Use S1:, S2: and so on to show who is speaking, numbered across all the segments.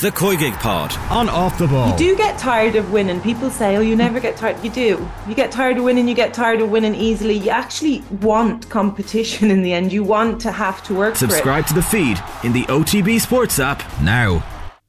S1: The Koigig Pod on Off the Ball.
S2: You do get tired of winning. People say, oh, you never get tired. You do. You get tired of winning, you get tired of winning easily. You actually want competition in the end. You want to have to work
S1: Subscribe to the feed in the OTB Sports app now.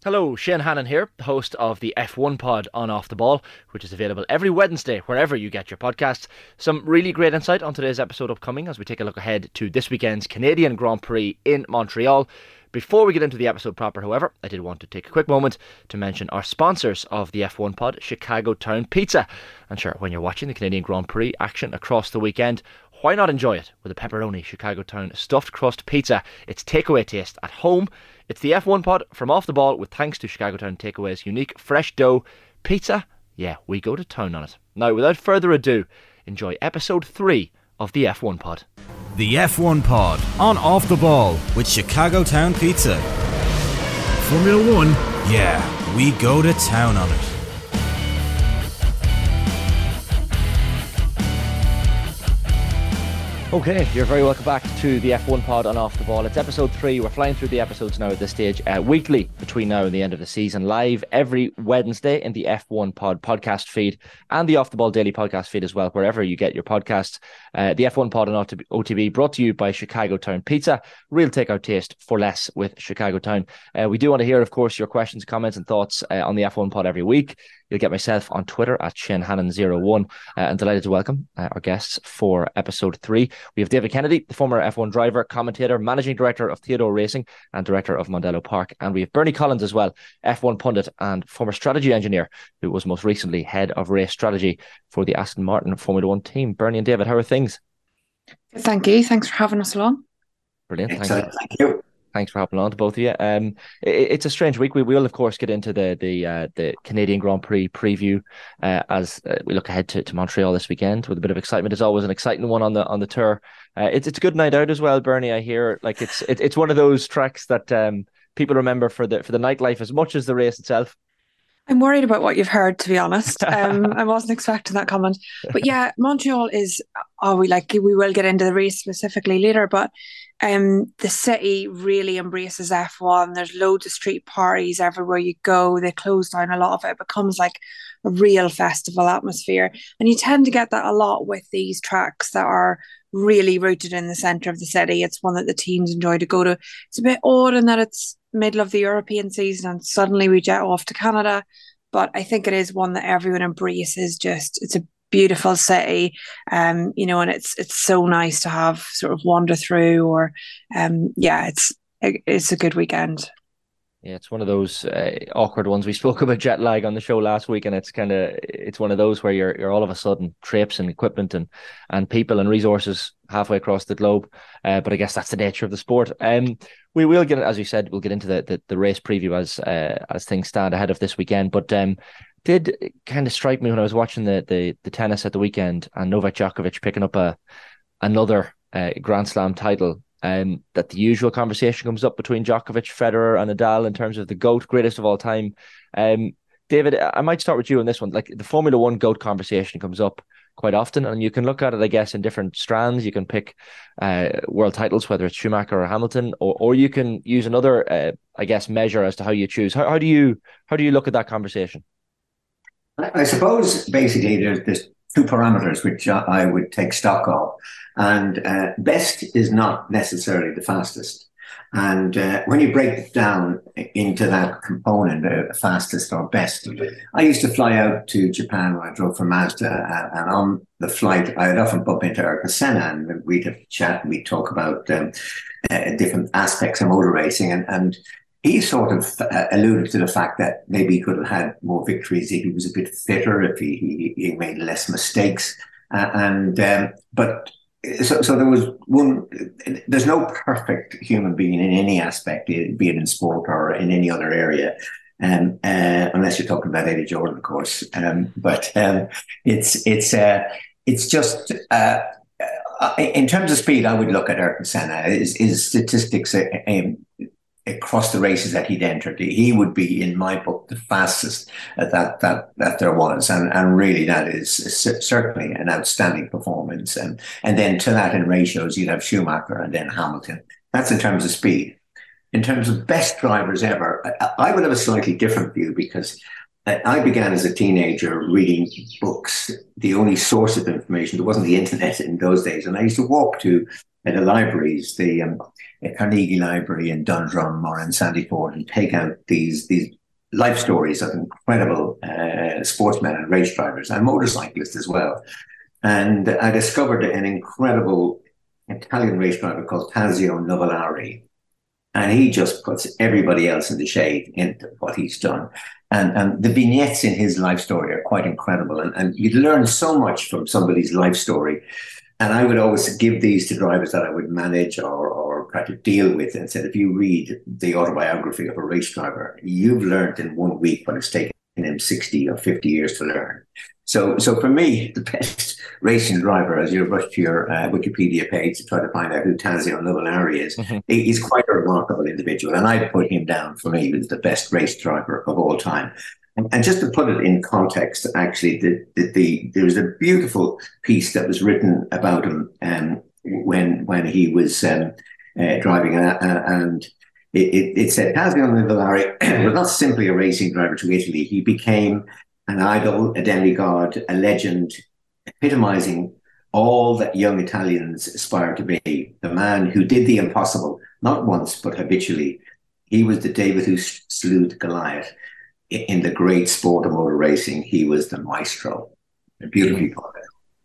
S3: Hello, Shane Hannon here, host of the F1 pod on Off the Ball, which is available every Wednesday wherever you get your podcasts. Some really great insight on today's episode upcoming as we take a look ahead to this weekend's Canadian Grand Prix in Montreal. Before we get into the episode proper, however, I did want to take a quick moment to mention our sponsors of the F1 pod, Chicago Town Pizza. And sure, when you're watching the Canadian Grand Prix action across the weekend, why not enjoy it with a pepperoni Chicago Town stuffed crust pizza? It's takeaway taste at home. It's the F1 pod from off the ball with thanks to Chicago Town Takeaway's unique fresh dough pizza. Yeah, we go to town on it. Now, without further ado, enjoy episode 3 of the F1 pod.
S1: The F1 Pod on Off the Ball with Chicago Town Pizza.
S4: Formula One?
S1: Yeah, we go to town on it.
S3: Okay, you're very welcome back to the F1 pod on Off the Ball. It's episode three. We're flying through the episodes now at this stage, uh, weekly between now and the end of the season, live every Wednesday in the F1 pod podcast feed and the Off the Ball daily podcast feed as well, wherever you get your podcasts. Uh, the F1 pod on OTB brought to you by Chicago Town Pizza. Real takeout taste for less with Chicago Town. Uh, we do want to hear, of course, your questions, comments, and thoughts uh, on the F1 pod every week. You'll get myself on Twitter at ShaneHannon01. Uh, and delighted to welcome uh, our guests for episode three. We have David Kennedy, the former F1 driver, commentator, managing director of Theodore Racing, and director of Mondello Park. And we have Bernie Collins as well, F1 pundit and former strategy engineer, who was most recently head of race strategy for the Aston Martin Formula One team. Bernie and David, how are things?
S5: Thank you. Thanks for having us along.
S3: Brilliant. Thank you. Thank you thanks for hopping on to both of you. Um, it, it's a strange week. We will, of course, get into the the uh, the Canadian Grand Prix preview uh, as uh, we look ahead to, to Montreal this weekend with a bit of excitement. It's always an exciting one on the on the tour. Uh, it's it's a good night out as well, Bernie. I hear like it's it, it's one of those tracks that um, people remember for the for the nightlife as much as the race itself.
S5: I'm worried about what you've heard, to be honest. Um, I wasn't expecting that comment, but yeah, Montreal is. Oh, we like we will get into the race specifically later, but um, the city really embraces F1. There's loads of street parties everywhere you go. They close down a lot of it. It becomes like a real festival atmosphere. And you tend to get that a lot with these tracks that are really rooted in the center of the city. It's one that the teams enjoy to go to. It's a bit odd in that it's middle of the European season and suddenly we jet off to Canada. But I think it is one that everyone embraces. Just it's a beautiful city um you know and it's it's so nice to have sort of wander through or um yeah it's it's a good weekend
S3: yeah, it's one of those uh, awkward ones. We spoke about jet lag on the show last week, and it's kind of it's one of those where you're you're all of a sudden trips and equipment and and people and resources halfway across the globe. Uh, but I guess that's the nature of the sport. Um, we will get as you said, we'll get into the the, the race preview as uh, as things stand ahead of this weekend. But um, did kind of strike me when I was watching the the, the tennis at the weekend and Novak Djokovic picking up a another uh, Grand Slam title. Um, that the usual conversation comes up between Djokovic, Federer, and Nadal in terms of the goat, greatest of all time. Um, David, I might start with you on this one. Like the Formula One goat conversation comes up quite often, and you can look at it, I guess, in different strands. You can pick uh, world titles, whether it's Schumacher or Hamilton, or or you can use another, uh, I guess, measure as to how you choose. How, how do you how do you look at that conversation?
S6: I suppose basically there's, there's two parameters which I would take stock of. And uh, best is not necessarily the fastest. And uh, when you break it down into that component, uh, fastest or best, I used to fly out to Japan when I drove for Mazda, uh, and on the flight, I would often bump into Ayrton Senna, and we'd have a chat, and we'd talk about um, uh, different aspects of motor racing, and, and he sort of uh, alluded to the fact that maybe he could have had more victories if he was a bit fitter, if he, he, he made less mistakes. Uh, and um, but so, so there was one. There's no perfect human being in any aspect, be it in sport or in any other area, um, uh, unless you're talking about Eddie Jordan, of course. Um, but um, it's it's uh, it's just. Uh, uh in terms of speed, I would look at Ayrton Senna. His, his statistics uh, um, across the races that he'd entered, he would be, in my book, the fastest that that that there was, and and really that is certainly an outstanding performance. And and then to that in ratios, you'd have Schumacher and then Hamilton. That's in terms of speed. in terms of best drivers ever, I, would have a slightly different view because I began as a teenager reading books, the only source of information. There wasn't the internet in those days. And I used to walk to uh, the libraries, the um, Carnegie Library in Dundrum or in Sandyford, and take out these, these life stories of incredible uh, sportsmen and race drivers and motorcyclists as well. And I discovered an incredible Italian race driver called Tazio Nuvolari. And he just puts everybody else in the shade into what he's done. And, and the vignettes in his life story are quite incredible. And, and you'd learn so much from somebody's life story. And I would always give these to drivers that I would manage or, or try to deal with and said, if you read the autobiography of a race driver, you've learned in one week what it's taken him 60 or 50 years to learn. So, so for me, the best racing driver, as you rush to your uh, Wikipedia page to try to find out who Tazio Nuvolari is, mm-hmm. he's quite a remarkable individual. And I put him down for me as the best race driver of all time. And, and just to put it in context, actually, the, the, the, there was a beautiful piece that was written about him um, when when he was um, uh, driving, uh, uh and it, it, it said Tazio Nuvolari was not simply a racing driver to Italy. He became an idol, a demigod, a legend, epitomizing all that young Italians aspire to be. The man who did the impossible, not once, but habitually. He was the David who slew Goliath. In the great sport of motor racing, he was the maestro. Beautifully put.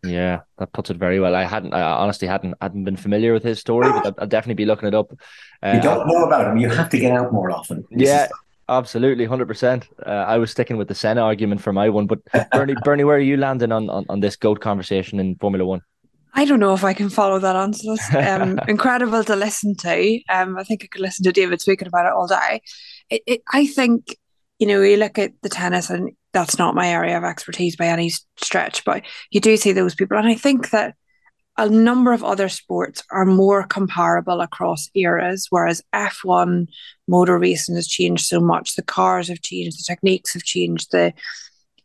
S3: Yeah, that puts it very well. I hadn't, I honestly hadn't hadn't been familiar with his story, but I'll, I'll definitely be looking it up.
S6: Uh, you don't know about him. You have to get out more often.
S3: yeah, Absolutely, hundred uh, percent. I was sticking with the Senna argument for my one, but Bernie, Bernie, where are you landing on, on, on this goat conversation in Formula One?
S5: I don't know if I can follow that answer. Um, incredible to listen to. Um, I think I could listen to David speaking about it all day. It, it, I think you know you look at the tennis, and that's not my area of expertise by any stretch, but you do see those people, and I think that a number of other sports are more comparable across eras, whereas F1 motor racing has changed so much. The cars have changed, the techniques have changed, the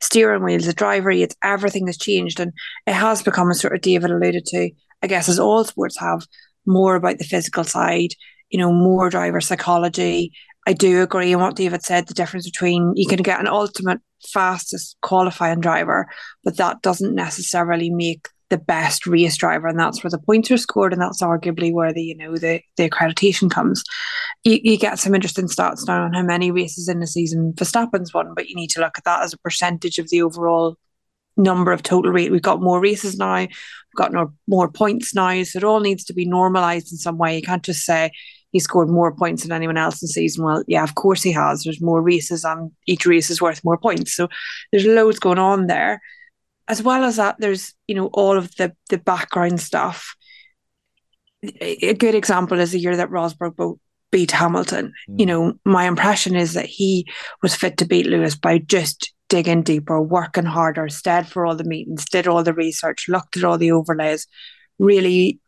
S5: steering wheels, the driver aids, everything has changed. And it has become, as sort of David alluded to, I guess, as all sports have, more about the physical side, you know, more driver psychology. I do agree in what David said the difference between you can get an ultimate fastest qualifying driver, but that doesn't necessarily make the best race driver, and that's where the points are scored, and that's arguably where the you know the the accreditation comes. You, you get some interesting stats now on how many races in the season Verstappen's won, but you need to look at that as a percentage of the overall number of total rate. We've got more races now, we've got more, more points now, so it all needs to be normalized in some way. You can't just say he scored more points than anyone else in the season. Well, yeah, of course he has. There's more races, and each race is worth more points. So there's loads going on there as well as that, there's you know all of the the background stuff. A good example is the year that Rosberg beat Hamilton. Mm. You know, my impression is that he was fit to beat Lewis by just digging deeper, working harder, stayed for all the meetings, did all the research, looked at all the overlays, really,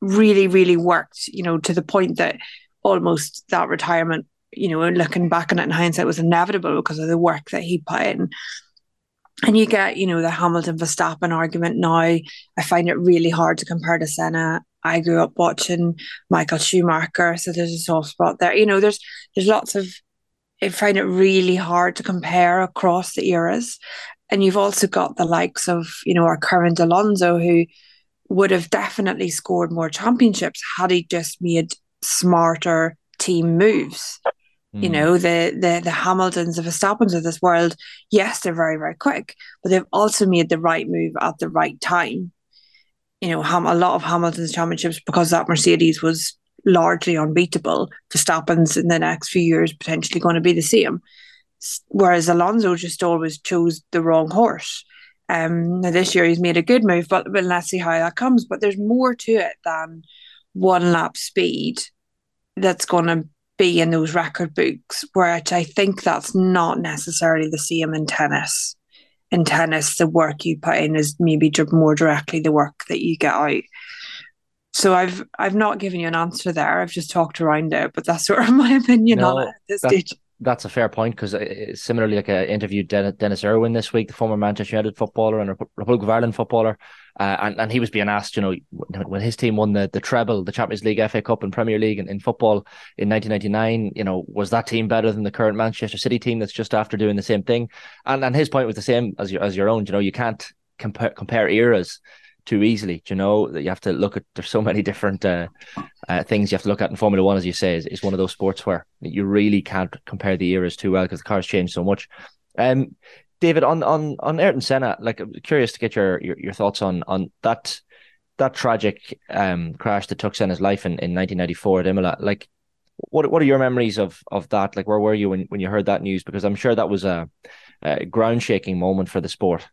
S5: really, really worked. You know, to the point that almost that retirement, you know, looking back on it in hindsight, was inevitable because of the work that he put in and you get, you know, the Hamilton Verstappen argument now. I find it really hard to compare to Senna. I grew up watching Michael Schumacher, so there's a soft spot there. You know, there's there's lots of I find it really hard to compare across the eras. And you've also got the likes of, you know, our current Alonso who would have definitely scored more championships had he just made smarter team moves. You hmm. know, the the the Hamiltons, the Verstappens of this world, yes, they're very, very quick, but they've also made the right move at the right time. You know, Ham- a lot of Hamilton's championships because that Mercedes was largely unbeatable. Verstappen's in the next few years potentially going to be the same. Whereas Alonso just always chose the wrong horse. Um, now this year he's made a good move, but, but let's see how that comes. But there's more to it than one lap speed that's going to be in those record books, which I think that's not necessarily the same in tennis. In tennis, the work you put in is maybe more directly the work that you get out. So I've I've not given you an answer there. I've just talked around it, but that's sort of my opinion no, on it at this stage.
S3: That's a fair point because uh, similarly, like I interviewed Dennis Irwin this week, the former Manchester United footballer and Republic of Ireland footballer, uh, and and he was being asked, you know, when his team won the the treble, the Champions League, FA Cup, and Premier League in, in football in 1999, you know, was that team better than the current Manchester City team that's just after doing the same thing? And and his point was the same as your as your own. You know, you can't compare compare eras too easily. Do You know that you have to look at. There's so many different uh, uh, things you have to look at in Formula One, as you say, is, is one of those sports where you really can't compare the eras too well because the cars change so much. Um, David, on on on Ayrton Senna, like I'm curious to get your your, your thoughts on on that that tragic um, crash that took Senna's life in, in 1994 at Imola. Like, what what are your memories of of that? Like, where were you when, when you heard that news? Because I'm sure that was a, a ground shaking moment for the sport.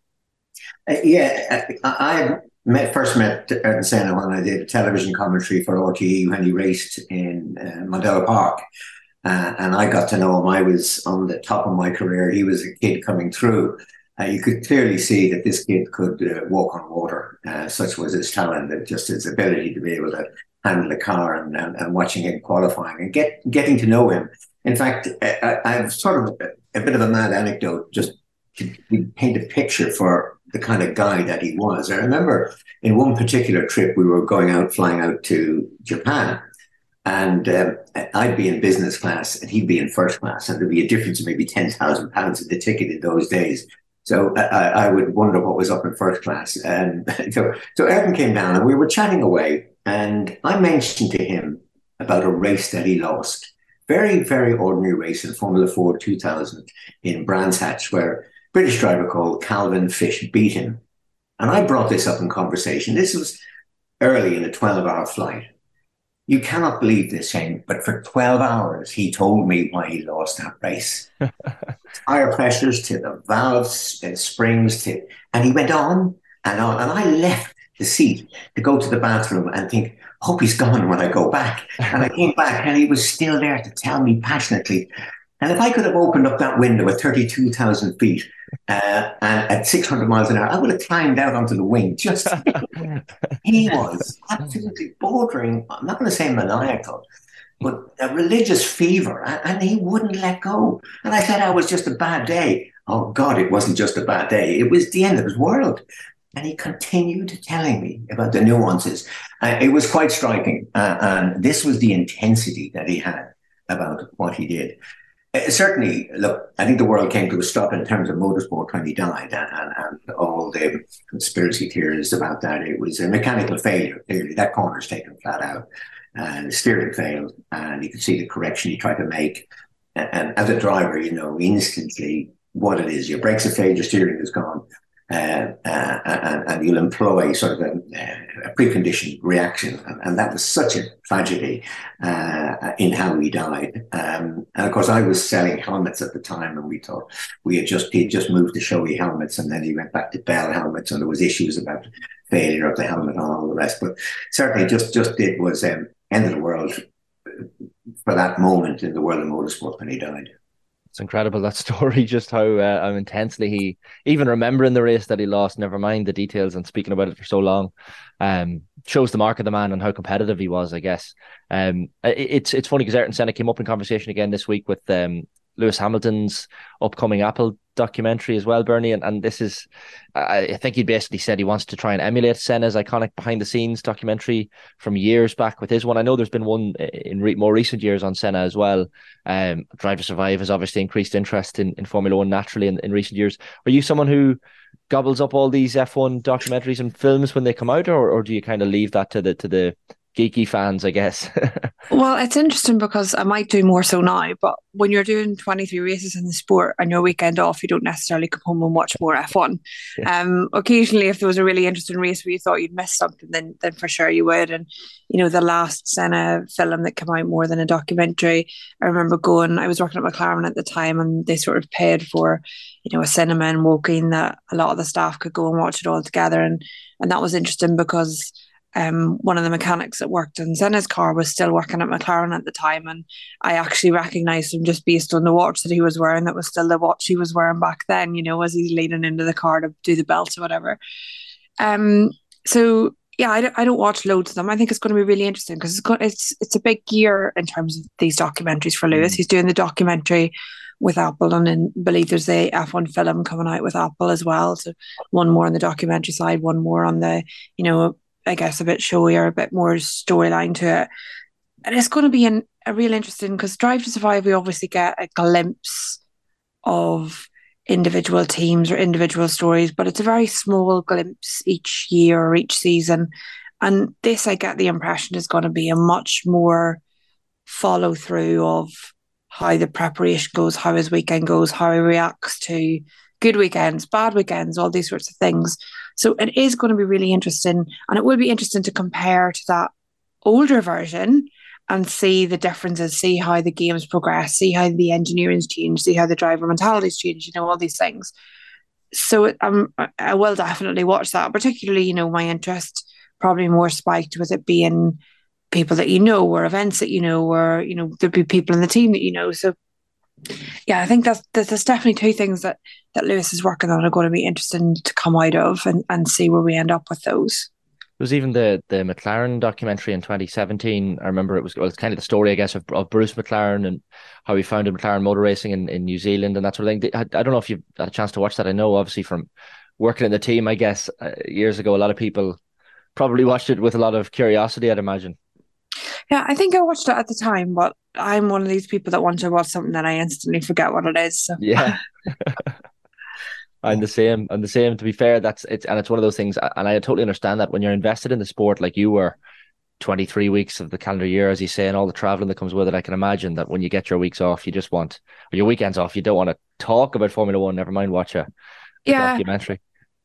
S6: Uh, yeah, I, I met, first met Ayrton Senna when I did television commentary for RTE when he raced in uh, Mondello Park. Uh, and I got to know him. I was on the top of my career. He was a kid coming through. Uh, you could clearly see that this kid could uh, walk on water. Uh, such was his talent and just his ability to be able to handle a car and, and, and, watching him qualifying and get getting to know him. In fact, I, have sort of a, a bit of a mad anecdote just to paint a picture for the kind of guy that he was. I remember in one particular trip, we were going out, flying out to Japan. And um, I'd be in business class and he'd be in first class. And there'd be a difference of maybe £10,000 in the ticket in those days. So I, I, would wonder what was up in first class. And so, so Ayrton came down and we were chatting away. And I mentioned to him about a race that he lost. Very, very ordinary race in Formula Ford 2000 in Brands Hatch, where British driver called Calvin Fish beat him. And I brought this up in conversation. This was early in a 12 hour flight. You cannot believe this, Shane, but for 12 hours, he told me why he lost that race. Tire pressures to the valves, and springs to, and he went on and on. And I left the seat to go to the bathroom and think, hope he's gone when I go back. And I came back and he was still there to tell me passionately. And if I could have opened up that window at 32,000 feet uh, and at 600 miles an hour, I would have climbed out onto the wing. Just he was absolutely bordering. I'm not going to say maniacal, but a religious fever, and he wouldn't let go. And I said, "I was just a bad day." Oh God, it wasn't just a bad day. It was the end of his world. And he continued telling me about the nuances. Uh, it was quite striking. Uh, and this was the intensity that he had about what he did. Uh, certainly, look, I think the world came to a stop in terms of motorsport when he died, and, and, all the conspiracy theories about that. It was a mechanical failure. Clearly, that corner's taken flat out, and the steering failed, and you could see the correction he tried to make. And, and as a driver, you know instantly what it is. Your brakes have failed, your steering is gone. Uh, uh, and, and, you'll employ sort of a, a preconditioned reaction. And, and, that was such a tragedy uh, in how he died. Um, and of course, I was selling helmets at the time, and we thought we had just he had just moved to Shoei helmets, and then he went back to Bell helmets, and there was issues about failure of the helmet and all the rest. But certainly, just just it was um, end of the world for that moment in the world of motorsport when he died
S3: it's incredible that story, just how uh, intensely he even remembering the race that he lost. Never mind the details and speaking about it for so long, um, shows the mark of the man and how competitive he was. I guess. Um, it, it's it's funny because Ayrton Senna came up in conversation again this week with um Lewis Hamilton's upcoming Apple documentary as well, Bernie. And, and this is, I think he basically said he wants to try and emulate Senna's iconic behind the scenes documentary from years back with his one. I know there's been one in re- more recent years on Senna as well. Um, Drive to Survive has obviously increased interest in, in Formula One naturally in, in recent years. Are you someone who gobbles up all these F1 documentaries and films when they come out, or, or do you kind of leave that to the to the geeky fans, I guess.
S5: well, it's interesting because I might do more so now, but when you're doing 23 races in the sport and your weekend off, you don't necessarily come home and watch more F1. Yeah. Um, occasionally, if there was a really interesting race where you thought you'd missed something, then then for sure you would. And you know, the last Senna film that came out more than a documentary, I remember going. I was working at McLaren at the time, and they sort of paid for, you know, a cinema in Woking that a lot of the staff could go and watch it all together, and and that was interesting because um, one of the mechanics that worked in Senna's car was still working at McLaren at the time, and I actually recognised him just based on the watch that he was wearing. That was still the watch he was wearing back then, you know, as he's leaning into the car to do the belt or whatever. Um, so yeah, I don't, I don't watch loads of them. I think it's going to be really interesting because it's it's it's a big year in terms of these documentaries for Lewis. Mm. He's doing the documentary with Apple, and then believe there's a F1 film coming out with Apple as well. So one more on the documentary side, one more on the you know I guess a bit showier, a bit more storyline to it. And it's going to be an, a real interesting because Drive to Survive, we obviously get a glimpse of individual teams or individual stories, but it's a very small glimpse each year or each season. And this, I get the impression, is going to be a much more follow through of how the preparation goes, how his weekend goes, how he reacts to good weekends, bad weekends, all these sorts of things. So it is going to be really interesting. And it will be interesting to compare to that older version and see the differences, see how the games progress, see how the engineering's changed, see how the driver mentality's changed, you know, all these things. So um, I will definitely watch that, particularly, you know, my interest probably more spiked with it being people that you know or events that you know or, you know, there'd be people in the team that you know. So yeah, I think that's, there's definitely two things that, that Lewis is working on are going to be interesting to come out of and, and see where we end up with those.
S3: There was even the the McLaren documentary in 2017. I remember it was well, it's kind of the story, I guess, of, of Bruce McLaren and how he founded McLaren Motor Racing in, in New Zealand and that sort of thing. I, I don't know if you've had a chance to watch that. I know, obviously, from working in the team, I guess uh, years ago, a lot of people probably watched it with a lot of curiosity. I'd imagine.
S5: Yeah, I think I watched it at the time, but I'm one of these people that want to watch something that I instantly forget what it is. So.
S3: Yeah. I'm the same. I'm the same. To be fair, that's it's and it's one of those things, and I totally understand that when you're invested in the sport like you were, 23 weeks of the calendar year, as you say, and all the traveling that comes with it, I can imagine that when you get your weeks off, you just want or your weekends off, you don't want to talk about Formula One. Never mind watch a, a yeah. documentary.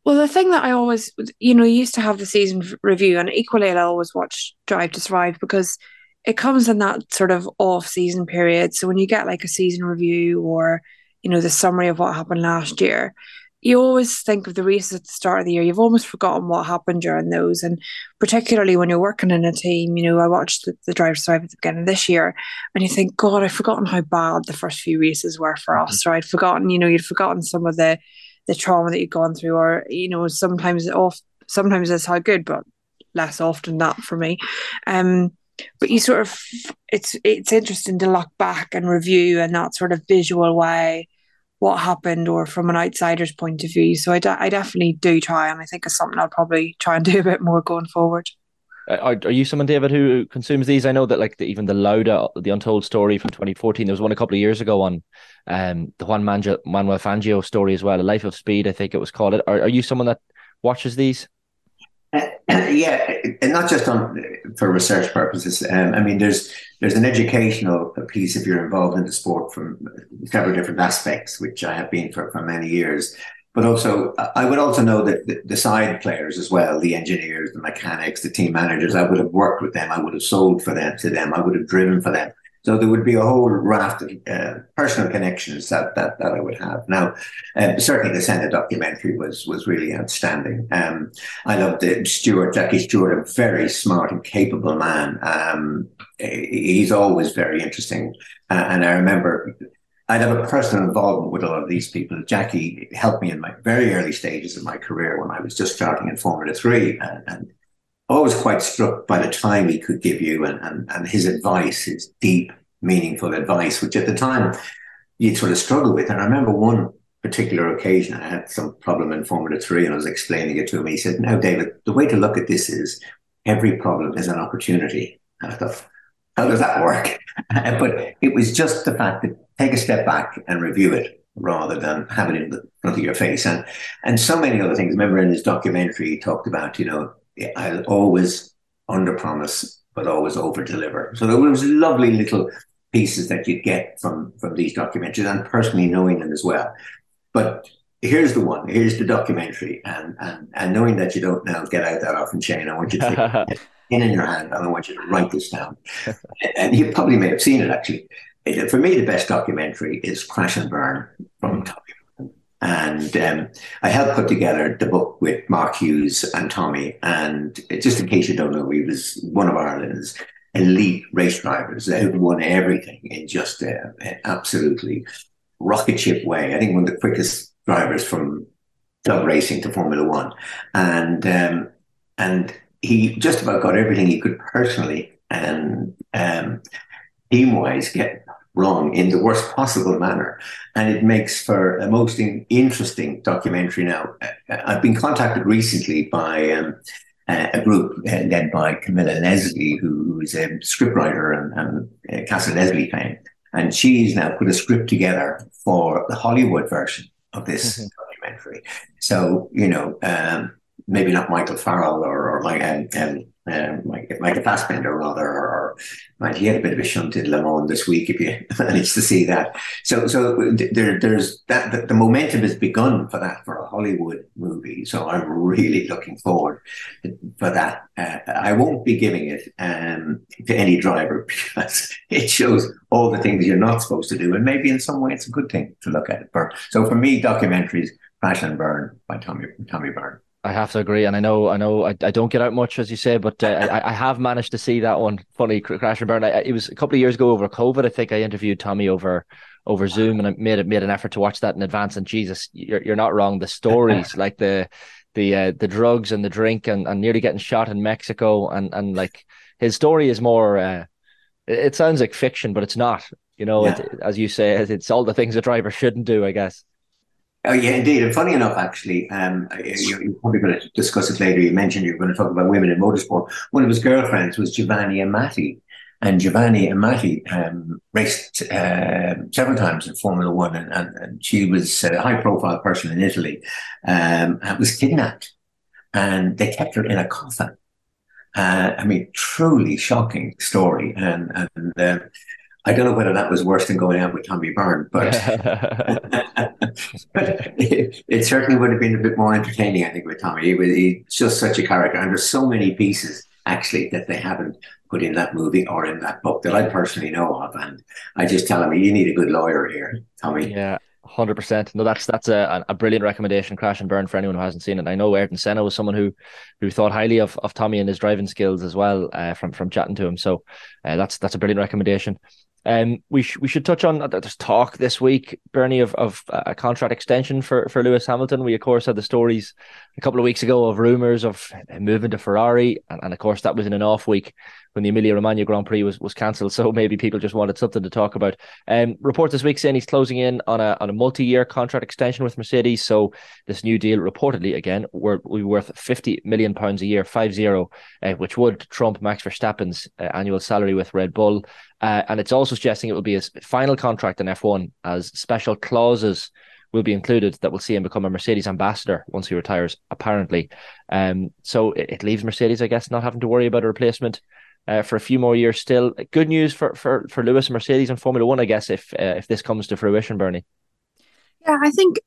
S5: Well, the thing that I always, you know, used to have the season review, and equally, I always watch Drive to Survive because it comes in that sort of off season period. So when you get like a season review or, you know, the summary of what happened last year, you always think of the races at the start of the year. You've almost forgotten what happened during those. And particularly when you're working in a team, you know, I watched the, the Drive to Survive at the beginning of this year and you think, God, I've forgotten how bad the first few races were for mm-hmm. us. Or I'd forgotten, you know, you'd forgotten some of the the trauma that you've gone through, or, you know, sometimes off sometimes it's how good, but less often that for me. Um but you sort of it's it's interesting to look back and review in that sort of visual way what happened or from an outsider's point of view. So I, de- I definitely do try, and I think it's something I'll probably try and do a bit more going forward.
S3: Uh, are, are you someone, David, who consumes these? I know that like the, even the Lauda, the Untold Story from 2014, there was one a couple of years ago on um, the Juan Manuel Fangio story as well, A Life of Speed, I think it was called. It. Are, are you someone that watches these?
S6: Uh, yeah, and not just on for research purposes. Um, I mean, there's there's an educational piece if you're involved in the sport from several different aspects, which I have been for, for many years. But also, I would also know that the, side players as well, the engineers, the mechanics, the team managers. I would have worked with them. I would have sold for them to them. I would have driven for them. So there would be a whole raft of uh, personal connections that, that that I would have. Now, uh, certainly the Senna documentary was was really outstanding. Um, I loved it. Stewart, Jackie Stewart, a very smart and capable man. Um, he's always very interesting. Uh, and I remember I'd have a personal involvement with a lot of these people. Jackie helped me in my very early stages of my career when I was just starting in Formula Three, and, and always quite struck by the time he could give you and, and, and his advice, his deep, meaningful advice, which at the time you'd sort of struggle with. And I remember one particular occasion, I had some problem in Formula 3 and I was explaining it to him. He said, No, David, the way to look at this is every problem is an opportunity. And I thought, How does that work? but it was just the fact that take a step back and review it rather than have it in front of your face. And and so many other things. Remember in his documentary, he talked about, you know, I'll always under promise, but always over deliver. So there was lovely little pieces that you get from from these documentaries, and personally knowing them as well. But here's the one. Here's the documentary, and and and knowing that you don't now get out that often, Shane. I want you to take in in your hand, and I want you to write this down. and you probably may have seen it actually. For me, the best documentary is Crash and Burn from Tommy and um, I helped put together the book with Mark Hughes and Tommy. And just in case you don't know, he was one of Ireland's elite race drivers who won everything in just a, an absolutely rocket ship way. I think one of the quickest drivers from club racing to Formula One. And um, and he just about got everything he could personally and um, team wise get wrong in the worst possible manner. And it makes for a most interesting documentary now. Uh, I've been contacted recently by um, a group uh, led by Camilla Leslie, who is a scriptwriter and, and uh, Castle Leslie fan. And she's now put a script together for the Hollywood version of this mm-hmm. documentary. So, you know, um, maybe not Michael Farrell or, or like um, um, um, like like a Fassbender rather, or, or he had a bit of a shunt in Le Mans this week. If you managed to see that, so so there there's that the, the, momentum has begun for that for a Hollywood movie. So I'm really looking forward for that. Uh, I won't be giving it um, to any driver because it shows all the things you're not supposed to do, and maybe in some way it's a good thing to look at it for. So for me, documentaries, Crash and Burn by Tommy Tommy Byrne.
S3: I have to agree, and I know, I know, I, I don't get out much as you say, but uh, I, I have managed to see that one. Funny crash and burn. I, it was a couple of years ago over COVID. I think I interviewed Tommy over over Zoom, and I made it made an effort to watch that in advance. And Jesus, you're you're not wrong. The stories, like the the uh, the drugs and the drink, and, and nearly getting shot in Mexico, and and like his story is more. Uh, it, sounds like fiction, but it's not. You know, yeah. it, as you say, it's all the things a driver shouldn't do. I guess.
S6: Oh yeah, indeed. And funny enough, actually, um, you, are probably going to discuss it later. You mentioned you were going to talk about women in motorsport. One of his girlfriends was Giovanni Amati, and Giovanni Amati um, raced uh, several times in Formula One, and, and, and she was a high-profile person in Italy, um, and was kidnapped, and they kept her in a coffin. Uh, I mean, truly shocking story, and and. Uh, I don't know whether that was worse than going out with Tommy Byrne, but, but it, it, certainly would have been a bit more entertaining, I think, with Tommy. He was he's just such a character, and there's so many pieces actually that they haven't put in that movie or in that book that I personally know of, and I just tell him, you need a good lawyer here, Tommy.
S3: Yeah. Hundred percent. No, that's that's a, a brilliant recommendation. Crash and burn for anyone who hasn't seen it. I know Ayrton Senna was someone who who thought highly of, of Tommy and his driving skills as well uh, from from chatting to him. So uh, that's that's a brilliant recommendation. Um, we sh- we should touch on uh, there's talk this week, Bernie, of of a contract extension for for Lewis Hamilton. We of course had the stories a couple of weeks ago of rumors of moving to Ferrari, and, and of course that was in an off week when the Emilia Romagna Grand Prix was, was cancelled. So maybe people just wanted something to talk about. Um, report this week saying he's closing in on a on a multi year contract extension with Mercedes. So this new deal reportedly again will be worth fifty million pounds a year, five zero, uh, which would trump Max Verstappen's uh, annual salary with Red Bull. Uh, and it's also suggesting it will be his final contract in F1 as special clauses will be included that will see him become a Mercedes ambassador once he retires, apparently. Um, so it, it leaves Mercedes, I guess, not having to worry about a replacement uh, for a few more years still. Good news for for for Lewis and Mercedes and Formula One, I guess, if uh, if this comes to fruition, Bernie.
S5: Yeah, I think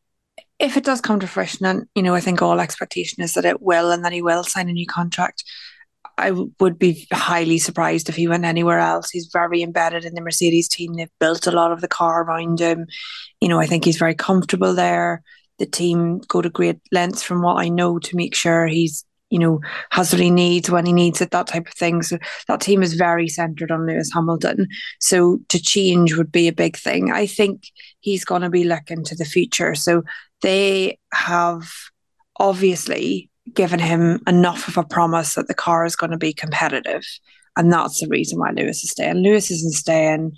S5: if it does come to fruition, and you know, I think all expectation is that it will, and that he will sign a new contract. I would be highly surprised if he went anywhere else. He's very embedded in the Mercedes team. They've built a lot of the car around him. You know, I think he's very comfortable there. The team go to great lengths, from what I know, to make sure he's you know, has what he needs when he needs it, that type of thing. So that team is very centered on Lewis Hamilton. So to change would be a big thing. I think he's going to be looking to the future. So they have obviously given him enough of a promise that the car is going to be competitive. And that's the reason why Lewis is staying. Lewis isn't staying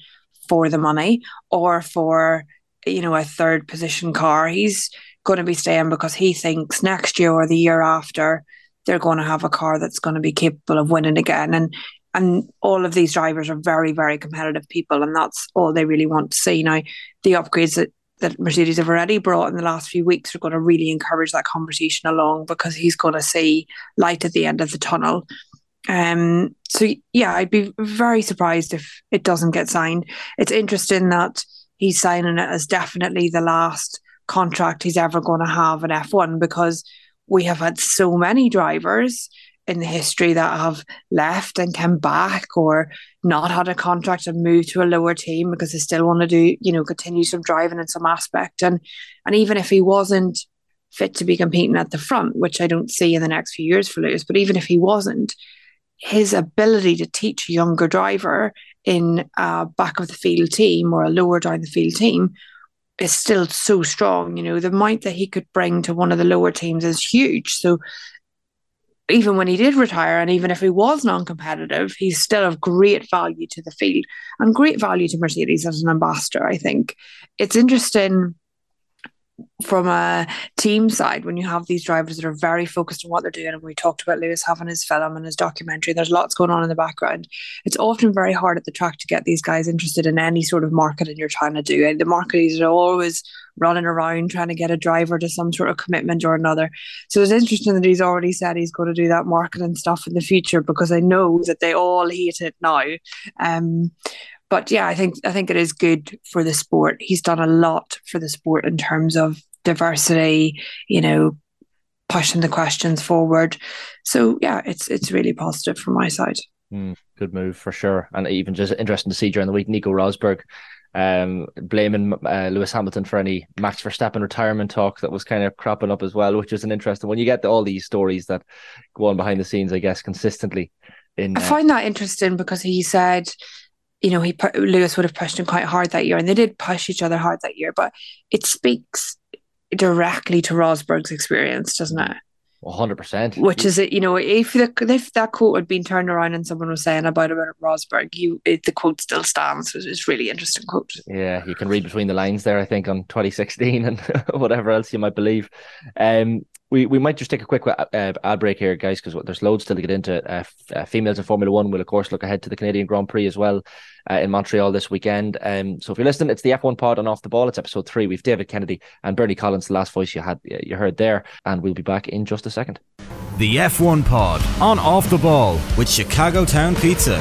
S5: for the money or for, you know, a third position car. He's going to be staying because he thinks next year or the year after they're going to have a car that's going to be capable of winning again. And and all of these drivers are very, very competitive people, and that's all they really want to see. Now, the upgrades that that Mercedes have already brought in the last few weeks are going to really encourage that conversation along because he's going to see light at the end of the tunnel. Um, so yeah, I'd be very surprised if it doesn't get signed. It's interesting that he's signing it as definitely the last contract he's ever going to have in F1 because we have had so many drivers in the history that have left and come back or not had a contract and moved to a lower team because they still want to do, you know, continue some driving in some aspect. And and even if he wasn't fit to be competing at the front, which I don't see in the next few years for Lewis, but even if he wasn't, his ability to teach a younger driver in a back of the field team or a lower down the field team is still so strong. You know, the amount that he could bring to one of the lower teams is huge. So even when he did retire, and even if he was non competitive, he's still of great value to the field and great value to Mercedes as an ambassador. I think it's interesting from a team side when you have these drivers that are very focused on what they're doing and we talked about lewis having his film and his documentary there's lots going on in the background. It's often very hard at the track to get these guys interested in any sort of marketing you're trying to do. And the marketers are always running around trying to get a driver to some sort of commitment or another. So it's interesting that he's already said he's going to do that marketing stuff in the future because i know that they all hate it now. Um but yeah, I think I think it is good for the sport. He's done a lot for the sport in terms of diversity, you know, pushing the questions forward. So yeah, it's it's really positive from my side.
S3: Mm, good move for sure, and even just interesting to see during the week Nico Rosberg um, blaming uh, Lewis Hamilton for any Max Verstappen retirement talk that was kind of cropping up as well, which is an interesting. When you get all these stories that go on behind the scenes, I guess consistently. In,
S5: I find that interesting because he said you know, he Lewis would have pushed him quite hard that year, and they did push each other hard that year. But it speaks directly to Rosberg's experience, doesn't it?
S3: One hundred percent.
S5: Which is it? You know, if the, if that quote had been turned around and someone was saying about about Rosberg, you it, the quote still stands. It's, it's really interesting quote.
S3: Yeah, you can read between the lines there. I think on 2016 and whatever else you might believe. Um, we we might just take a quick uh, ad break here, guys, because there's loads still to get into. Uh, f- uh, females in Formula One will, of course, look ahead to the Canadian Grand Prix as well uh, in Montreal this weekend. Um, so if you're listening, it's the F1 Pod on Off the Ball. It's episode three. We've David Kennedy and Bernie Collins, the last voice you had you heard there, and we'll be back in just a second.
S1: The F1 Pod on Off the Ball with Chicago Town Pizza.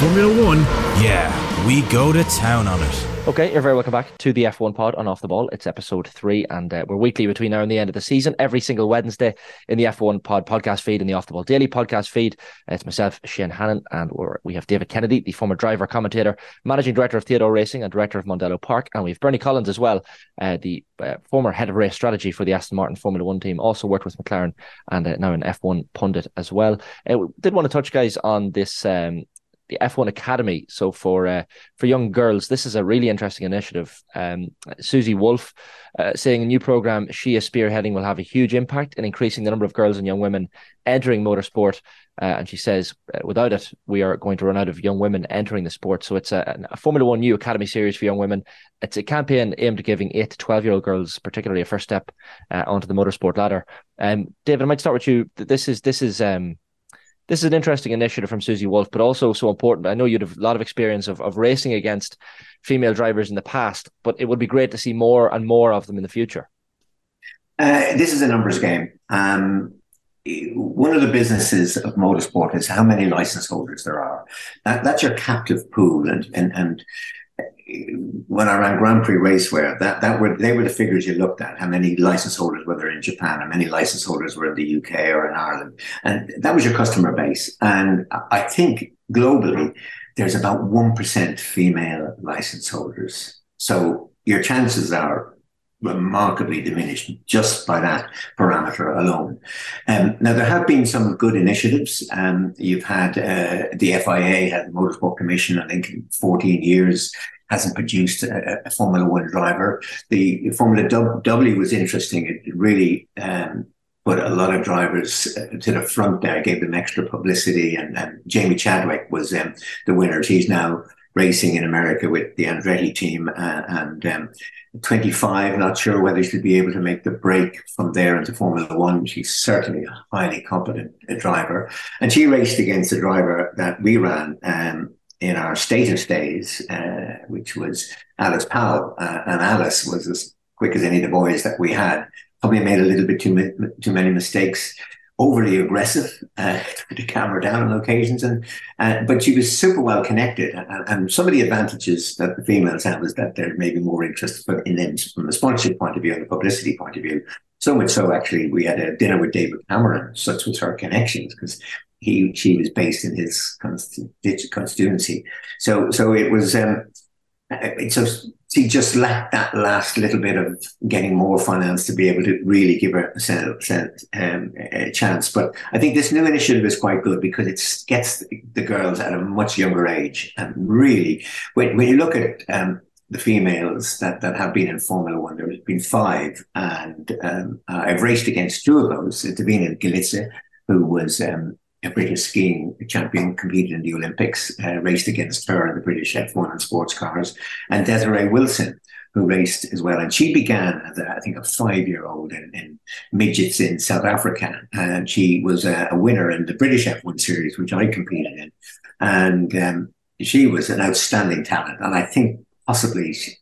S4: Formula One.
S1: Yeah, we go to town on it.
S3: Okay, you're very welcome back to the F1 pod on Off the Ball. It's episode three, and uh, we're weekly between now and the end of the season, every single Wednesday in the F1 pod podcast feed and the Off the Ball daily podcast feed. It's myself, Shane Hannon, and we have David Kennedy, the former driver, commentator, managing director of Theodore Racing, and director of Mondello Park. And we have Bernie Collins as well, uh, the uh, former head of race strategy for the Aston Martin Formula One team, also worked with McLaren and uh, now an F1 pundit as well. Uh, we did want to touch, guys, on this um, the F1 Academy. So for uh, for young girls, this is a really interesting initiative. Um, Susie Wolff uh, saying a new program she is spearheading will have a huge impact in increasing the number of girls and young women entering motorsport. Uh, and she says, uh, without it, we are going to run out of young women entering the sport. So it's a, a Formula One New Academy series for young women. It's a campaign aimed at giving eight to twelve year old girls, particularly, a first step uh, onto the motorsport ladder. Um, David, I might start with you. This is this is um, this is an interesting initiative from Susie Wolff, but also so important. I know you'd have a lot of experience of, of racing against female drivers in the past, but it would be great to see more and more of them in the future.
S6: Uh, this is a numbers game. Um, one of the businesses of motorsport is how many license holders there are. That, that's your captive pool, and and and when I ran Grand Prix Racewear, that that were they were the figures you looked at. How many license holders were there in Japan? How many license holders were in the UK or in Ireland? And that was your customer base. And I think globally, there's about one percent female license holders. So your chances are remarkably diminished just by that parameter alone. Um, now, there have been some good initiatives. Um, you've had uh, the FIA, had the Motorsport Commission, I think, 14 years hasn't produced a, a Formula One driver. The Formula W was interesting. It really um, put a lot of drivers uh, to the front there, gave them extra publicity. And, and Jamie Chadwick was um, the winner. He's now racing in America with the Andretti team uh, and um, 25. Not sure whether she'll be able to make the break from there into Formula One. She's certainly a highly competent uh, driver. And she raced against a driver that we ran um, in our status days, uh, which was Alice Powell. Uh, and Alice was as quick as any of the boys that we had. Probably made a little bit too, too many mistakes, overly aggressive, uh, the camera down on occasions. And, uh, but she was super well connected. And, and, some of the advantages that the females have is that they're maybe more interested in them from a sponsorship point of view and the publicity point of view. So much so, actually, we had a dinner with David Cameron. Such was her connections because he she was based in his constituency. So so it was um, so she just lacked that last little bit of getting more finance to be able to really give her a, um, a chance. But I think this new initiative is quite good because it gets the girls at a much younger age. And really, when, when you look at um, the females that, that have been in Formula One, there has been five, and um, I've raced against two of those, Divina Galica who was um, a British skiing champion, competed in the Olympics, uh, raced against her in the British F1 and sports cars, and Desiree Wilson, who raced as well. And she began as, a, I think, a five year old in, in, midgets in South Africa. And she was a, a, winner in the British F1 series, which I competed in. And um, she was an outstanding talent. And I think possibly, she,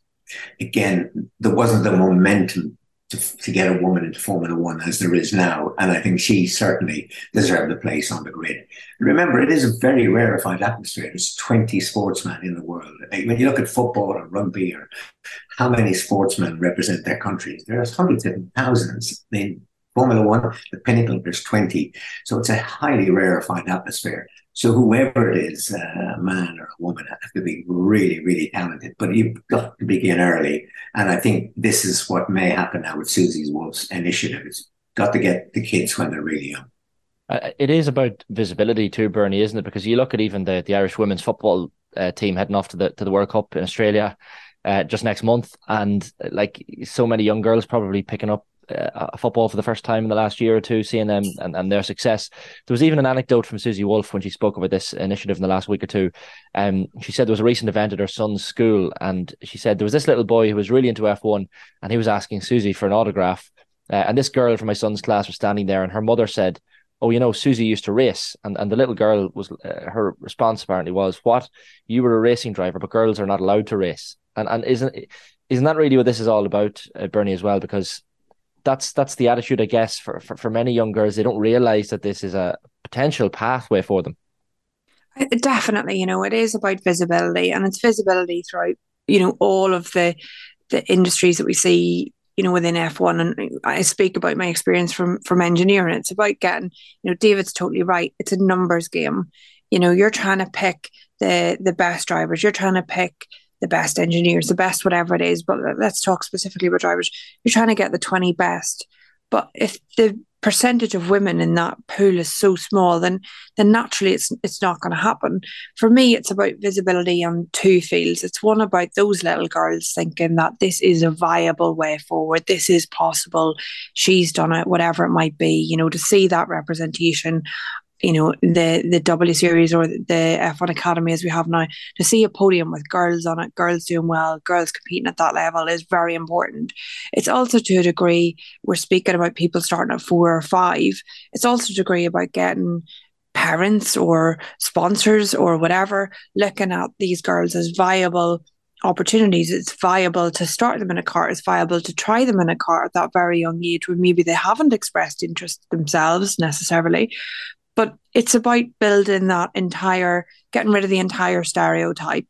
S6: again, there wasn't the momentum to, to get a woman into Formula One as there is now. And I think she certainly deserved a place on the grid. Remember, it is a very rarefied atmosphere. There's 20 sportsmen in the world. When you look at football or rugby or how many sportsmen represent their countries, there's hundreds of thousands. In Formula One, the pinnacle, there's 20. So it's a highly rarefied atmosphere. So whoever it is, uh, a man or a woman, have to be really, really talented. But you've got to begin early, and I think this is what may happen now with Susie's Wolff's initiative. It's got to get the kids when they're really young.
S3: Uh, it is about visibility too, Bernie, isn't it? Because you look at even the, the Irish women's football uh, team heading off to the to the World Cup in Australia uh, just next month, and like so many young girls probably picking up uh, football for the first time in the last year or two, seeing them and, and their success. There was even an anecdote from Susie Wolff when she spoke about this initiative in the last week or two. Um, she said there was a recent event at her son's school, and she said there was this little boy who was really into F1, and he was asking Susie for an autograph. Uh, and this girl from my son's class was standing there, and her mother said, "Oh, you know, Susie used to race," and and the little girl was uh, her response apparently was, "What? You were a racing driver, but girls are not allowed to race." And and isn't isn't that really what this is all about, uh, Bernie, as well? Because that's that's the attitude, I guess, for, for, for many young girls. They don't realize that this is a potential pathway for them.
S5: Definitely, you know, it is about visibility, and it's visibility throughout, you know, all of the the industries that we see, you know, within F one. And I speak about my experience from from engineering. It's about getting, you know, David's totally right. It's a numbers game. You know, you're trying to pick the the best drivers. You're trying to pick the best engineers, the best whatever it is. But let's talk specifically about drivers. You're trying to get the 20 best. But if the percentage of women in that pool is so small, then then naturally it's it's not going to happen. For me, it's about visibility on two fields. It's one about those little girls thinking that this is a viable way forward. This is possible. She's done it, whatever it might be. You know, to see that representation you know the the W Series or the F1 Academy as we have now to see a podium with girls on it, girls doing well, girls competing at that level is very important. It's also to a degree we're speaking about people starting at four or five. It's also a degree about getting parents or sponsors or whatever looking at these girls as viable opportunities. It's viable to start them in a car. It's viable to try them in a car at that very young age when maybe they haven't expressed interest themselves necessarily, but it's about building that entire, getting rid of the entire stereotype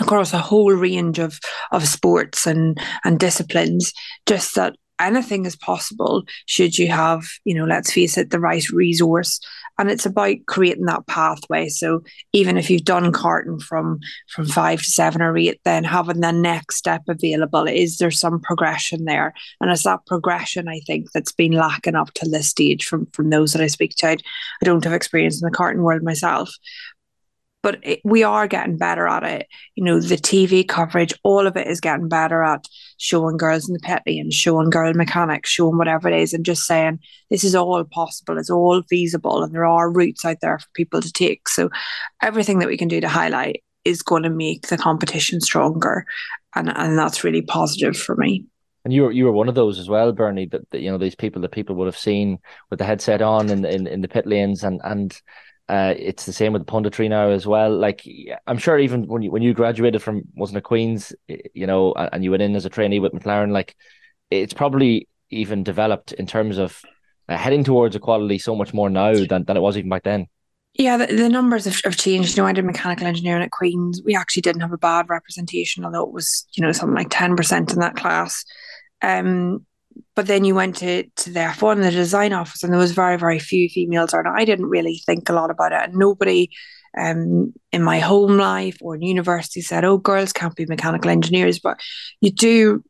S5: across a whole range of of sports and and disciplines. Just that anything is possible should you have, you know, let's face it, the right resource and it's about creating that pathway. So even if you've done karting from from five to seven or eight then having the next step available is there some progression there? And it's that progression i think that's been lacking up to this stage from from those that i speak to. I, don't have experience in the karting world myself but it, we are getting better at it. You know, the TV coverage, all of it is getting better at showing girls in the pit lane, showing girl mechanics, showing whatever it is, and just saying this is all possible, it's all feasible, and there are routes out there for people to take. So, everything that we can do to highlight is going to make the competition stronger, and and that's really positive for me.
S3: And you were you were one of those as well, Bernie. That, that you know these people that people would have seen with the headset on in in, in the pit lanes, and and uh, it's the same with the punditry now as well. Like I'm sure even when you when you graduated from wasn't it Queens, you know, and you went in as a trainee with McLaren, like it's probably even developed in terms of uh, heading towards equality so much more now than, than it was even back then.
S5: Yeah, the, the numbers have, have changed. You know, I did mechanical engineering at Queens. We actually didn't have a bad representation, although it was, you know, something like 10% in that class. Um, but then you went to to the F1, the design office, and there was very, very few females there. And I didn't really think a lot about it. And nobody um, in my home life or in university said, oh, girls can't be mechanical engineers. But you do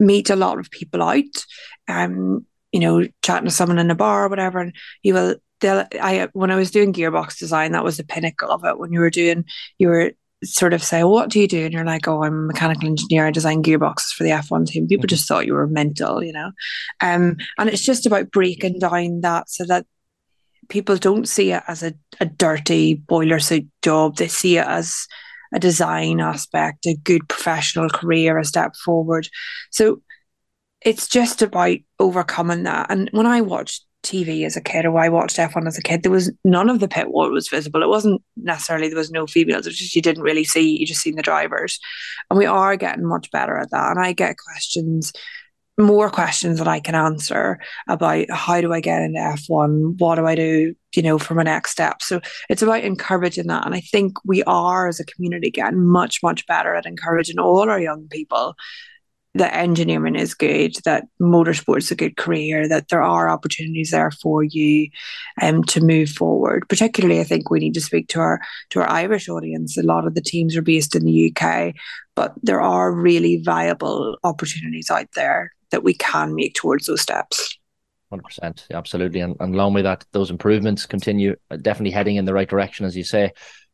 S5: meet a lot of people out, um, you know, chatting to someone in a bar or whatever, and you will I when I was doing gearbox design, that was the pinnacle of it. When you were doing you were sort of say, well, what do you do? And you're like, oh, I'm a mechanical engineer. I design gearboxes for the F1 team. People mm-hmm. just thought you were mental, you know? Um, and it's just about breaking down that so that people don't see it as a, a dirty boiler suit job. They see it as a design aspect, a good professional career, a step forward. So it's just about overcoming that. And when I watched TV as a kid or I watched F1 as a kid, there was none of the pit wall was visible. It wasn't necessarily there was no females, it's just you didn't really see, you just seen the drivers. And we are getting much better at that. And I get questions more questions that I can answer about how do I get into F1? What do I do, you know, for my next step? So it's about encouraging that. And I think we are as a community getting much, much better at encouraging all our young people that engineering is good, that motorsport's a good career, that there are opportunities there for you um, to move forward. Particularly, I think we need to speak to our to our Irish audience. A lot of the teams are based in the UK, but there are really viable opportunities out there that we can make towards those steps.
S3: 100%. Absolutely. And, and along with that, those improvements continue, uh, definitely heading in the right direction, as you say.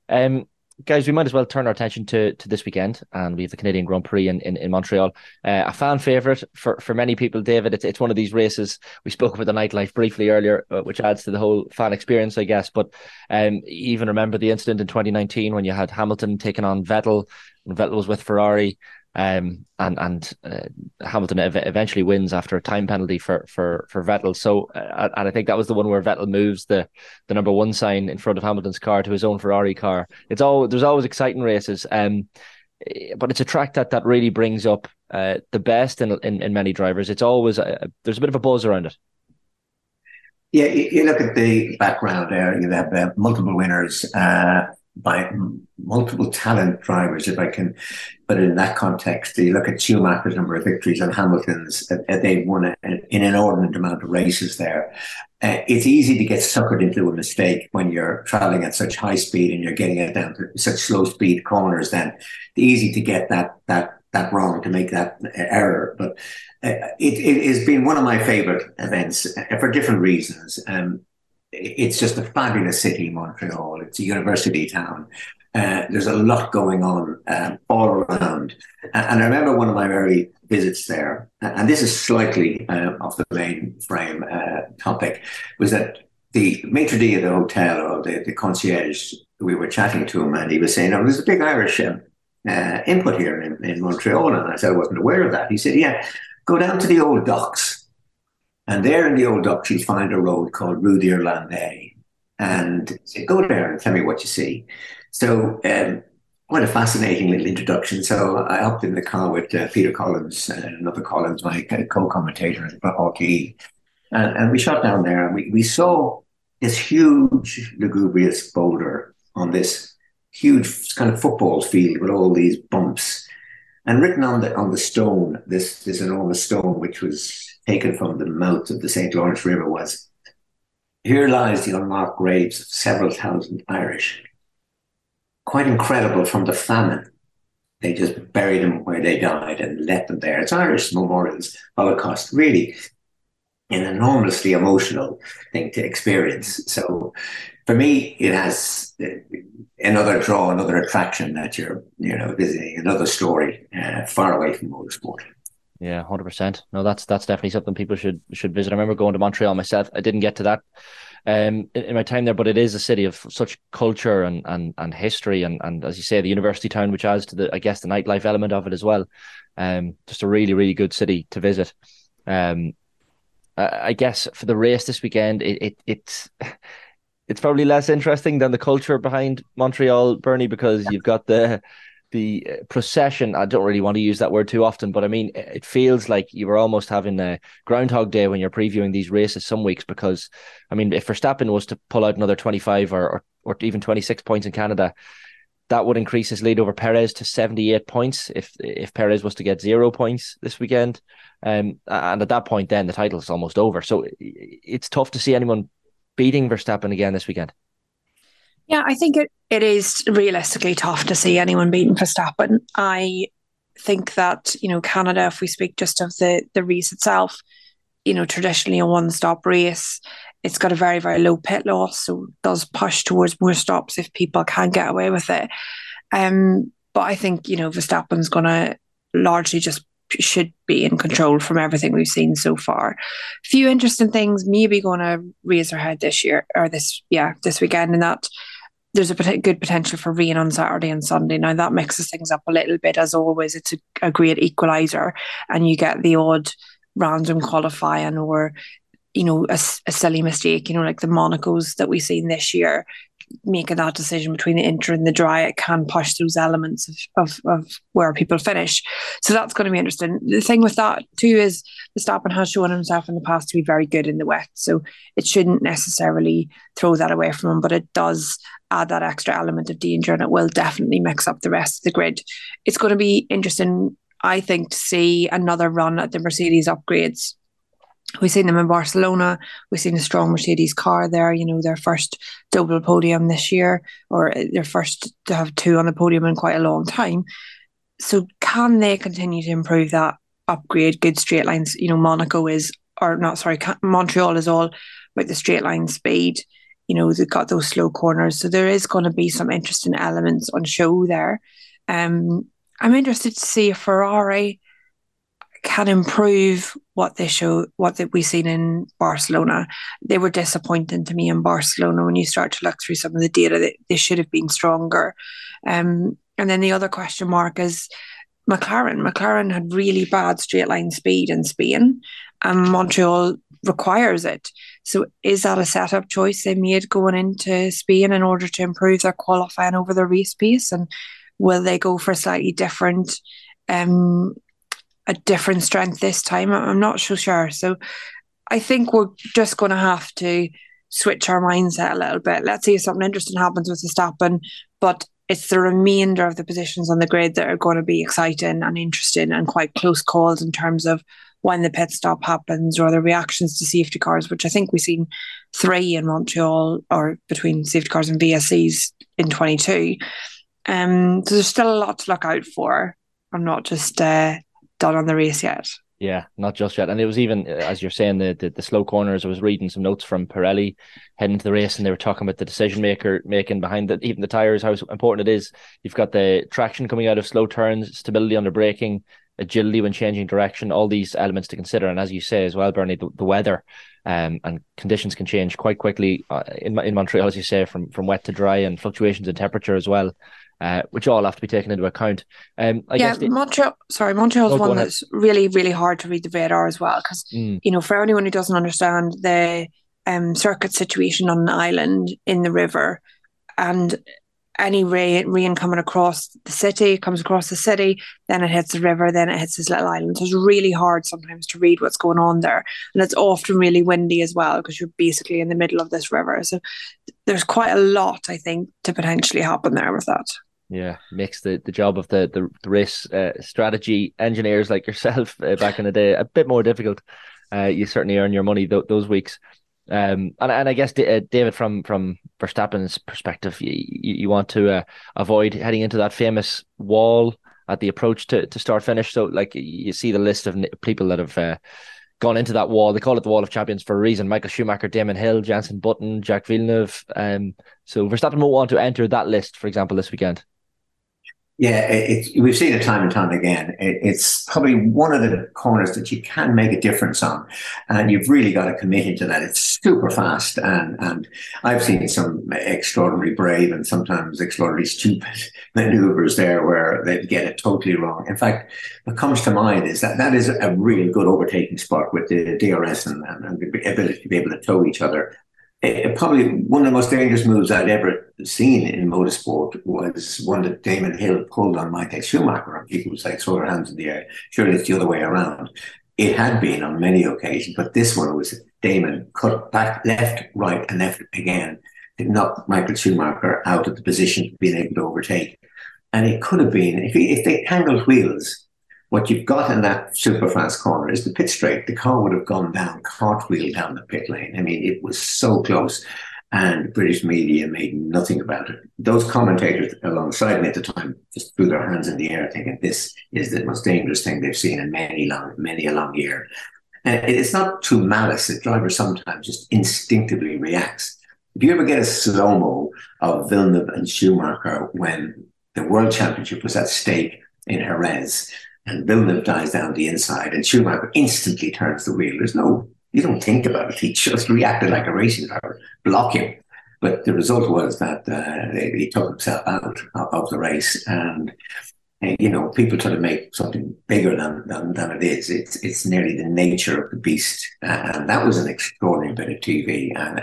S3: Um, guys, we might as well turn our attention to to this weekend, and we have the Canadian Grand Prix in in, in Montreal. Uh, a fan favorite for for many people, David. It's it's one of these races. We spoke about the nightlife briefly earlier, uh, which adds to the whole fan experience, I guess. But um, even remember the incident in 2019 when you had Hamilton taking on Vettel, and Vettel was with Ferrari. Um, and and uh, Hamilton ev- eventually wins after a time penalty for for for Vettel. So, uh, and I think that was the one where Vettel moves the the number one sign in front of Hamilton's car to his own Ferrari car. It's all there's always exciting races. Um, but it's a track that that really brings up uh, the best in, in, in many drivers. It's always a, there's a bit of a buzz around it.
S6: Yeah, you, look at the background there. You have uh, multiple winners. Uh, by multiple talent drivers, if I can put it in that context. You look at Schumacher's number of victories and Hamilton's, uh, uh they've won a, an inordinate amount of races there. Uh, it's easy to get suckered into a mistake when you're traveling at such high speed and you're getting it down to such slow speed corners. Then it's easy to get that that that wrong to make that error. But uh, it, it has been one of my favorite events uh, for different reasons. Um, it's just a fabulous city, Montreal. It's a university town. Uh, there's a lot going on um, all around. And I remember one of my early visits there, and this is slightly uh, off the main frame uh, topic, was that the maitre d' of the hotel or the, the concierge, we were chatting to him and he was saying, oh, there's a big Irish um, uh, input here in, in Montreal. And I said, I wasn't aware of that. He said, yeah, go down to the old docks and there in the old docks, you'll find a road called Rue d'Irlandais. And say, go there and tell me what you see. So, um, quite a fascinating little introduction. So I hopped in the car with uh, Peter Collins and another Collins, my co-commentator at RTE. And, and we shot down there and we, we saw this huge lugubrious boulder on this huge kind of football field with all these bumps. And written on the on the stone, this this enormous stone, which was taken from the mouth of the St. Lawrence River was here lies the unmarked graves of several thousand Irish. Quite incredible from the famine. They just buried them where they died and left them there. It's Irish Memorials Holocaust, really an enormously emotional thing to experience. So for me, it has another draw, another attraction that you're, you know, visiting, another story uh, far away from motorsport.
S3: Yeah, hundred percent. No, that's that's definitely something people should should visit. I remember going to Montreal myself. I didn't get to that um, in, in, my time there, but it is a city of such culture and and and history, and and as you say, the university town, which adds to the I guess the nightlife element of it as well. Um, just a really really good city to visit. Um, I guess for the race this weekend, it, it it's it's probably less interesting than the culture behind Montreal, Bernie, because you've got the the uh, procession. I don't really want to use that word too often, but I mean, it feels like you were almost having a Groundhog Day when you're previewing these races some weeks because, I mean, if Verstappen was to pull out another 25 or, or, or even 26 points in Canada, that would increase his lead over Perez to 78 points if if Perez was to get zero points this weekend. Um, and at that point, then the title is almost over. So it's tough to see anyone beating Verstappen again this weekend.
S5: Yeah, I think it, it is realistically tough to see anyone beating Verstappen. I think that, you know, Canada, if we speak just of the, the race itself, you know, traditionally a one stop race, it's got a very, very low pit loss. So does push towards more stops if people can get away with it. Um, but I think, you know, Verstappen's going to largely just should be in control from everything we've seen so far. Few interesting things maybe going to raise her head this year or this yeah this weekend, and that there's a good potential for rain on Saturday and Sunday. Now that mixes things up a little bit. As always, it's a, a great equalizer, and you get the odd random qualifying or you know a, a silly mistake. You know, like the Monacos that we've seen this year making that decision between the inter and the dry, it can push those elements of, of, of where people finish. So that's going to be interesting. The thing with that too is the Verstappen has shown himself in the past to be very good in the wet. So it shouldn't necessarily throw that away from him, but it does add that extra element of danger and it will definitely mix up the rest of the grid. It's going to be interesting, I think, to see another run at the Mercedes upgrades We've seen them in Barcelona. We've seen a strong Mercedes car there, you know, their first double podium this year, or their first to have two on the podium in quite a long time. So, can they continue to improve that upgrade, good straight lines? You know, Monaco is, or not, sorry, Montreal is all about the straight line speed. You know, they've got those slow corners. So, there is going to be some interesting elements on show there. Um, I'm interested to see if Ferrari can improve what they show, what that we've seen in Barcelona. They were disappointing to me in Barcelona when you start to look through some of the data that they should have been stronger. Um, and then the other question mark is McLaren. McLaren had really bad straight line speed in Spain, and Montreal requires it. So is that a setup choice they made going into Spain in order to improve their qualifying over the race pace? And will they go for a slightly different um, a different strength this time. I'm not so sure. So I think we're just going to have to switch our mindset a little bit. Let's see if something interesting happens with Verstappen, but it's the remainder of the positions on the grid that are going to be exciting and interesting and quite close calls in terms of when the pit stop happens or the reactions to safety cars, which I think we've seen three in Montreal or between safety cars and VSCs in 22. Um, so there's still a lot to look out for. I'm not just uh, done on the race yet.
S3: Yeah, not just yet. And it was even as you're saying the, the, the slow corners. I was reading some notes from Pirelli heading to the race, and they were talking about the decision maker making behind the, even the tires, how important it is. You've got the traction coming out of slow turns, stability under braking, agility when changing direction, all these elements to consider. And as you say as well, Bernie, the, the weather um, and conditions can change quite quickly uh, in in Montreal, as you say, from from wet to dry, and fluctuations in temperature as well uh, which all have to be taken into account. Um, I
S5: yeah,
S3: guess the,
S5: Montreal. Sorry, Montreal's oh, one that's really, really hard to read the radar as well because mm. you know for anyone who doesn't understand the um, circuit situation on an island in the river, and any rain, rain coming across the city comes across the city, then it hits the river, then it hits this little island. So it's really hard sometimes to read what's going on there, and it's often really windy as well because you're basically in the middle of this river. So there's quite a lot, I think, to potentially happen there with that.
S3: Yeah, makes the, the job of the the, the race uh, strategy engineers like yourself uh, back in the day a bit more difficult. Uh, you certainly earn your money th- those weeks. Um, and and I guess uh, David, from from Verstappen's perspective, you, you want to uh, avoid heading into that famous wall at the approach to, to start finish. So like you see the list of people that have uh, gone into that wall. They call it the Wall of Champions for a reason. Michael Schumacher, Damon Hill, Jenson Button, Jacques Villeneuve. Um, so Verstappen won't want to enter that list, for example, this weekend.
S6: Yeah, it, it, we've seen it time and time again. It, it's probably one of the corners that you can make a difference on, and you've really got to commit into that. It's super fast, and and I've seen some extraordinarily brave and sometimes extraordinarily stupid maneuvers there where they get it totally wrong. In fact, what comes to mind is that that is a really good overtaking spot with the DRS and, and, and the ability to be able to tow each other it, probably one of the most dangerous moves I'd ever seen in motorsport was one that Damon Hill pulled on Michael Schumacher, and people would say, throw their hands in the air. Surely it's the other way around. It had been on many occasions, but this one was Damon cut back left, right, and left again to knock Michael Schumacher out of the position of being able to overtake. And it could have been, if, if they handled wheels, what you've got in that super fast corner is the pit straight. The car would have gone down, cartwheel down the pit lane. I mean, it was so close. And British media made nothing about it. Those commentators alongside me at the time just threw their hands in the air, thinking this is the most dangerous thing they've seen in many long, many a long year. And it's not too malice. The driver sometimes just instinctively reacts. If you ever get a slow mo of Villeneuve and Schumacher when the world championship was at stake in Jerez, and Villeneuve dies down the inside, and Schumacher instantly turns the wheel. There's no, you don't think about it. He just reacted like a racing driver, block him. But the result was that uh, he took himself out of the race, and uh, you know people try to make something bigger than, than than it is. It's it's nearly the nature of the beast, and that was an extraordinary bit of TV, and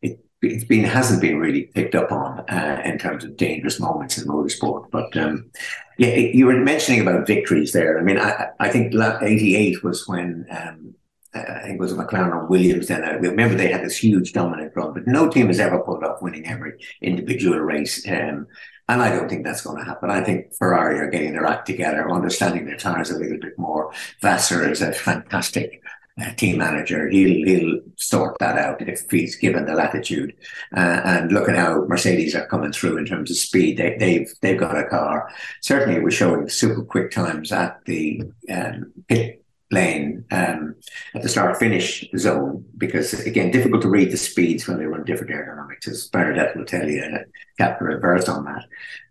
S6: it it's been hasn't been really picked up on uh, in terms of dangerous moments in motorsport. But um, yeah, you were mentioning about victories there. I mean, I I think '88 was when. Um, I think it was McLaren or Williams then. I remember they had this huge dominant run, but no team has ever pulled off winning every individual race. Um, and I don't think that's going to happen. I think Ferrari are getting their act together, understanding their tires a little bit more. Vasseur is a fantastic uh, team manager. He'll he'll sort that out if he's given the latitude. Uh, and look at how Mercedes are coming through in terms of speed. They, have they've, they've got a car. Certainly, it was showing super quick times at the um, pit lane um, at the start finish zone because again difficult to read the speeds when they run different aerodynamics as Bernadette will tell you and Captain reversed on that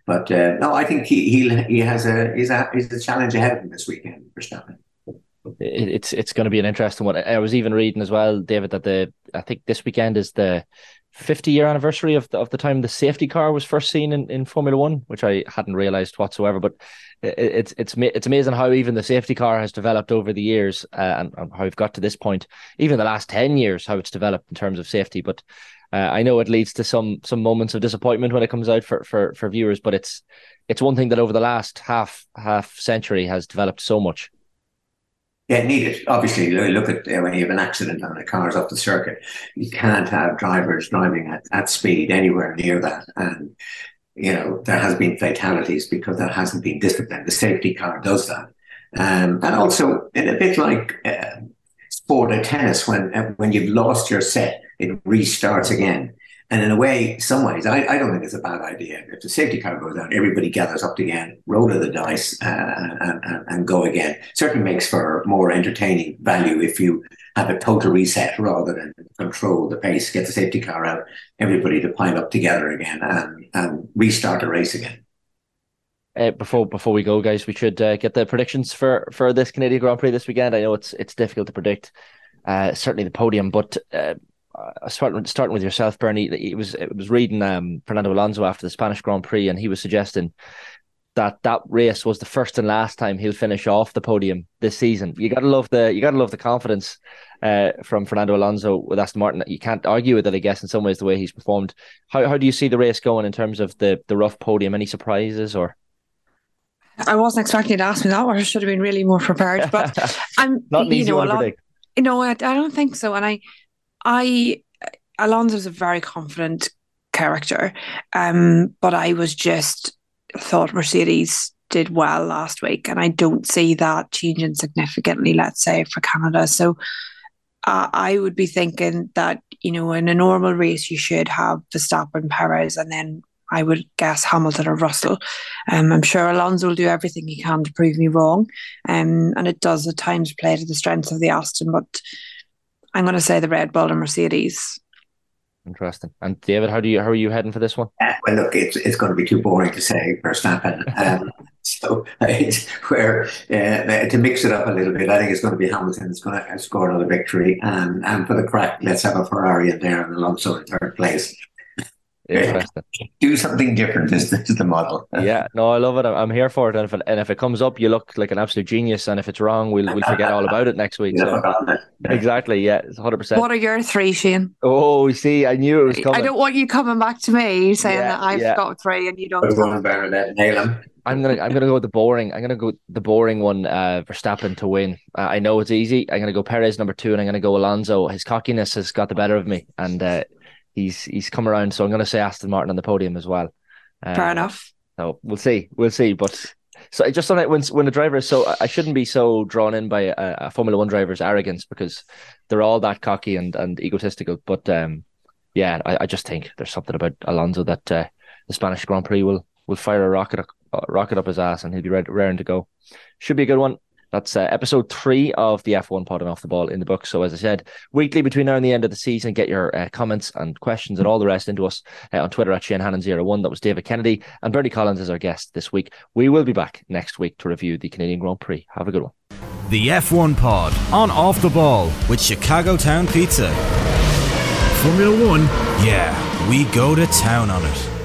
S6: but uh, no I think he he he has a he's a he's a challenge ahead of him this weekend for Verstappen
S3: it's it's going to be an interesting one I was even reading as well David that the I think this weekend is the 50 year anniversary of the, of the time the safety car was first seen in, in Formula One, which I hadn't realized whatsoever. But it, it's it's it's amazing how even the safety car has developed over the years uh, and, and, how we've got to this point. Even the last 10 years, how it's developed in terms of safety. But uh, I know it leads to some some moments of disappointment when it comes out for, for for viewers. But it's it's one thing that over the last half half century has developed so much.
S6: Yeah, needed. Obviously, look at uh, when you have an accident and the car's off the circuit, you can't have drivers driving at, at speed anywhere near that. And, you know, there has been fatalities because there hasn't been discipline. The safety car does that. Um, and also, in a bit like uh, sport of tennis, when when you've lost your set, it restarts again. And in a way, some ways, I, I don't think it's a bad idea. If the safety car goes out, everybody gathers up again, roll of the dice, uh, and, and, and go again. Certainly makes for more entertaining value if you have a total reset rather than control the pace, get the safety car out, everybody to pile up together again and, and restart the race again.
S3: Uh, before before we go, guys, we should uh, get the predictions for for this Canadian Grand Prix this weekend. I know it's it's difficult to predict, uh, certainly the podium, but uh, starting starting with yourself, Bernie. It was it was reading um, Fernando Alonso after the Spanish Grand Prix, and he was suggesting that that race was the first and last time he'll finish off the podium this season. You gotta love the you gotta love the confidence uh, from Fernando Alonso with Aston Martin. You can't argue with it, I guess, in some ways the way he's performed. How how do you see the race going in terms of the the rough podium? Any surprises or?
S5: I wasn't expecting to ask me that, or I should have been really more prepared. But I'm
S3: not an easy you know, one to predict.
S5: No, I, I don't think so. And I I Alonso's a very confident character, um, but I was just thought Mercedes did well last week, and I don't see that changing significantly. Let's say for Canada, so uh, I would be thinking that you know in a normal race you should have Verstappen, Perez, and then I would guess Hamilton or Russell. Um, I'm sure Alonso will do everything he can to prove me wrong, um, and it does at times play to the strengths of the Aston, but I'm going to say the Red Bull and Mercedes.
S3: Interesting. And David, how do you how are you heading for this one?
S6: Uh, well, look, it's it's going to be too boring to say Verstappen. Um, so it's where uh, to mix it up a little bit, I think it's going to be Hamilton. It's going to score another victory, and and for the crack, let's have a Ferrari in there and Alonso in third place.
S3: Interesting.
S6: Do something different is, is the model.
S3: yeah, no, I love it. I'm here for it. And if it, and if it comes up, you look like an absolute genius. And if it's wrong, we'll we'll forget all about it next week. So. exactly. Yeah, it's 100. percent
S5: What are your three, Shane?
S3: Oh, see, I knew it was coming.
S5: I don't want you coming back to me saying yeah, that I've yeah. got three and you don't.
S6: One Bernadette, nail them.
S3: I'm gonna I'm gonna go with the boring. I'm gonna go the boring one. Uh, Verstappen to win. Uh, I know it's easy. I'm gonna go Perez number two, and I'm gonna go Alonso. His cockiness has got the better of me, and uh, he's he's come around. So I'm going to say Aston Martin on the podium as well.
S5: Um, Fair enough.
S3: So we'll see, we'll see. But so just on it, when when the driver is so, I shouldn't be so drawn in by a, a, Formula One driver's arrogance because they're all that cocky and and egotistical. But um, yeah, I, I just think there's something about Alonso that uh, the Spanish Grand Prix will will fire a rocket a rocket up his ass and he'll be ready, raring to go. Should be a good one. That's uh, episode three of the F1 pod and off the ball in the book. So, as I said, weekly between now and the end of the season, get your uh, comments and questions and all the rest into us uh, on Twitter at Shane Hannon01. That was David Kennedy and Bernie Collins as our guest this week. We will be back next week to review the Canadian Grand Prix. Have a good one.
S1: The F1 pod on off the ball with Chicago Town Pizza.
S4: Formula One.
S1: Yeah, we go to town on it.